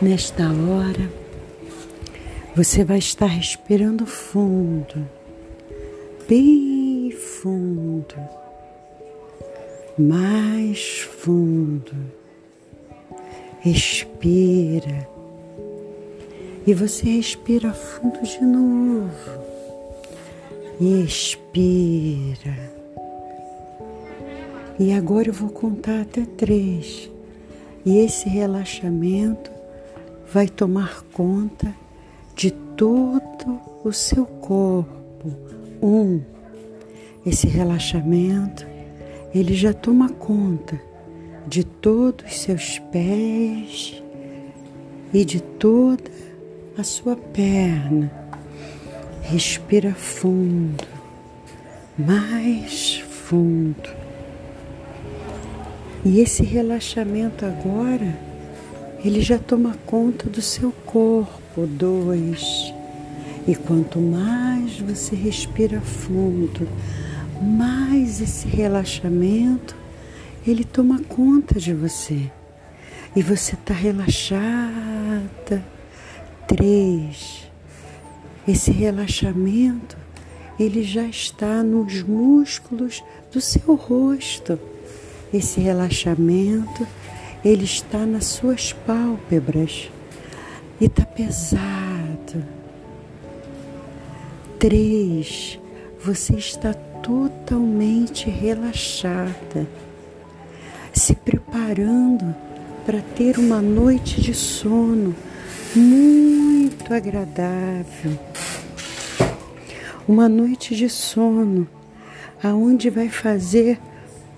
Nesta hora, você vai estar respirando fundo, bem fundo, mais fundo. Respira. E você respira fundo de novo. Expira. E agora eu vou contar até três. E esse relaxamento vai tomar conta de todo o seu corpo. Um, esse relaxamento, ele já toma conta de todos os seus pés e de toda a sua perna. Respira fundo, mais fundo. E esse relaxamento agora ele já toma conta do seu corpo. Dois. E quanto mais você respira fundo, mais esse relaxamento ele toma conta de você. E você está relaxada. Três. Esse relaxamento ele já está nos músculos do seu rosto. Esse relaxamento ele está nas suas pálpebras e está pesado. Três, você está totalmente relaxada, se preparando para ter uma noite de sono muito agradável. Uma noite de sono aonde vai fazer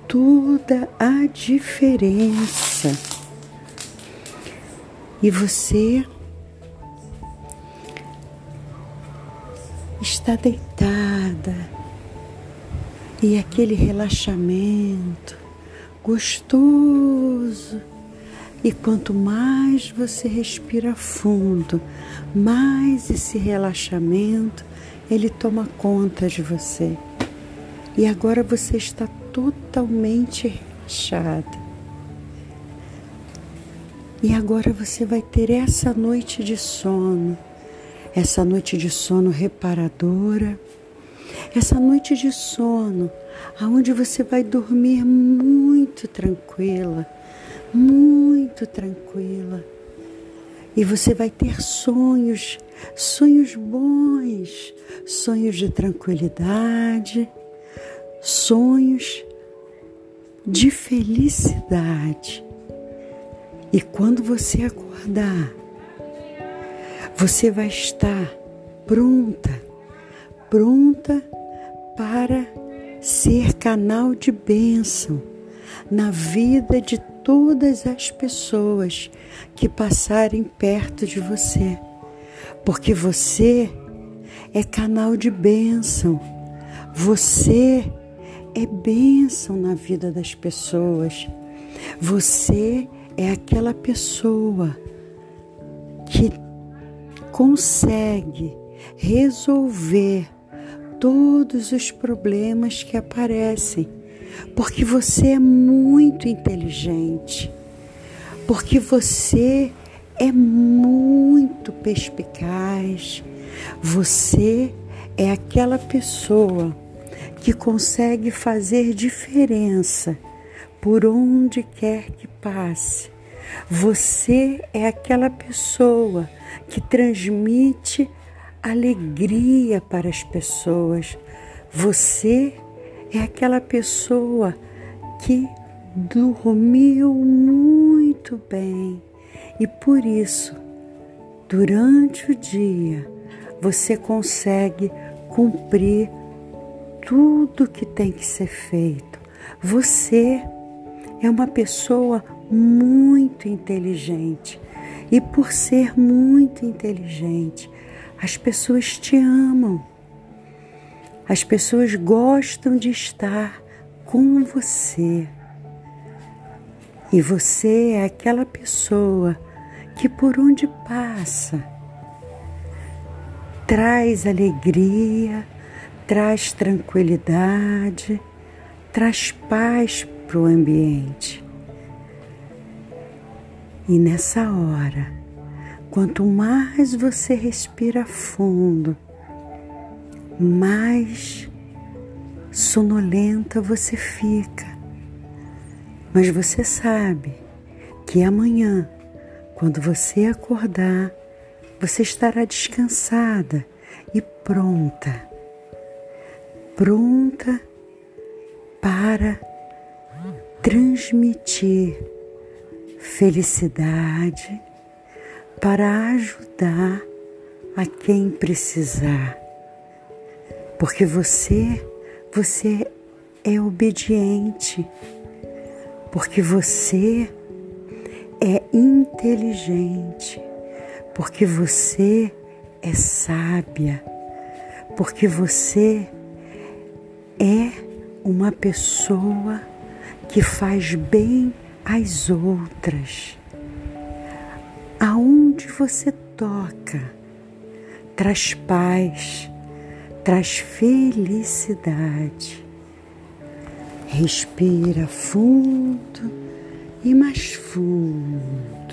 toda a diferença. E você está deitada e aquele relaxamento gostoso. E quanto mais você respira fundo, mais esse relaxamento ele toma conta de você. E agora você está totalmente relaxada. E agora você vai ter essa noite de sono, essa noite de sono reparadora, essa noite de sono aonde você vai dormir muito tranquila, muito tranquila. E você vai ter sonhos, sonhos bons, sonhos de tranquilidade, sonhos de felicidade. E quando você acordar, você vai estar pronta, pronta para ser canal de bênção na vida de todas as pessoas que passarem perto de você, porque você é canal de bênção, você é bênção na vida das pessoas. Você é aquela pessoa que consegue resolver todos os problemas que aparecem, porque você é muito inteligente, porque você é muito perspicaz, você é aquela pessoa que consegue fazer diferença por onde quer que passe. Você é aquela pessoa que transmite alegria para as pessoas. Você é aquela pessoa que dormiu muito bem e por isso, durante o dia, você consegue cumprir tudo que tem que ser feito. Você é uma pessoa muito inteligente e por ser muito inteligente, as pessoas te amam. As pessoas gostam de estar com você. E você é aquela pessoa que por onde passa traz alegria, traz tranquilidade, traz paz para o ambiente. E nessa hora, quanto mais você respira fundo, mais sonolenta você fica. Mas você sabe que amanhã, quando você acordar, você estará descansada e pronta, pronta para transmitir felicidade, para ajudar a quem precisar. Porque você, você é obediente, porque você é inteligente, porque você é sábia, porque você é uma pessoa que faz bem às outras. Aonde você toca, traz paz, traz felicidade. Respira fundo e mais fundo.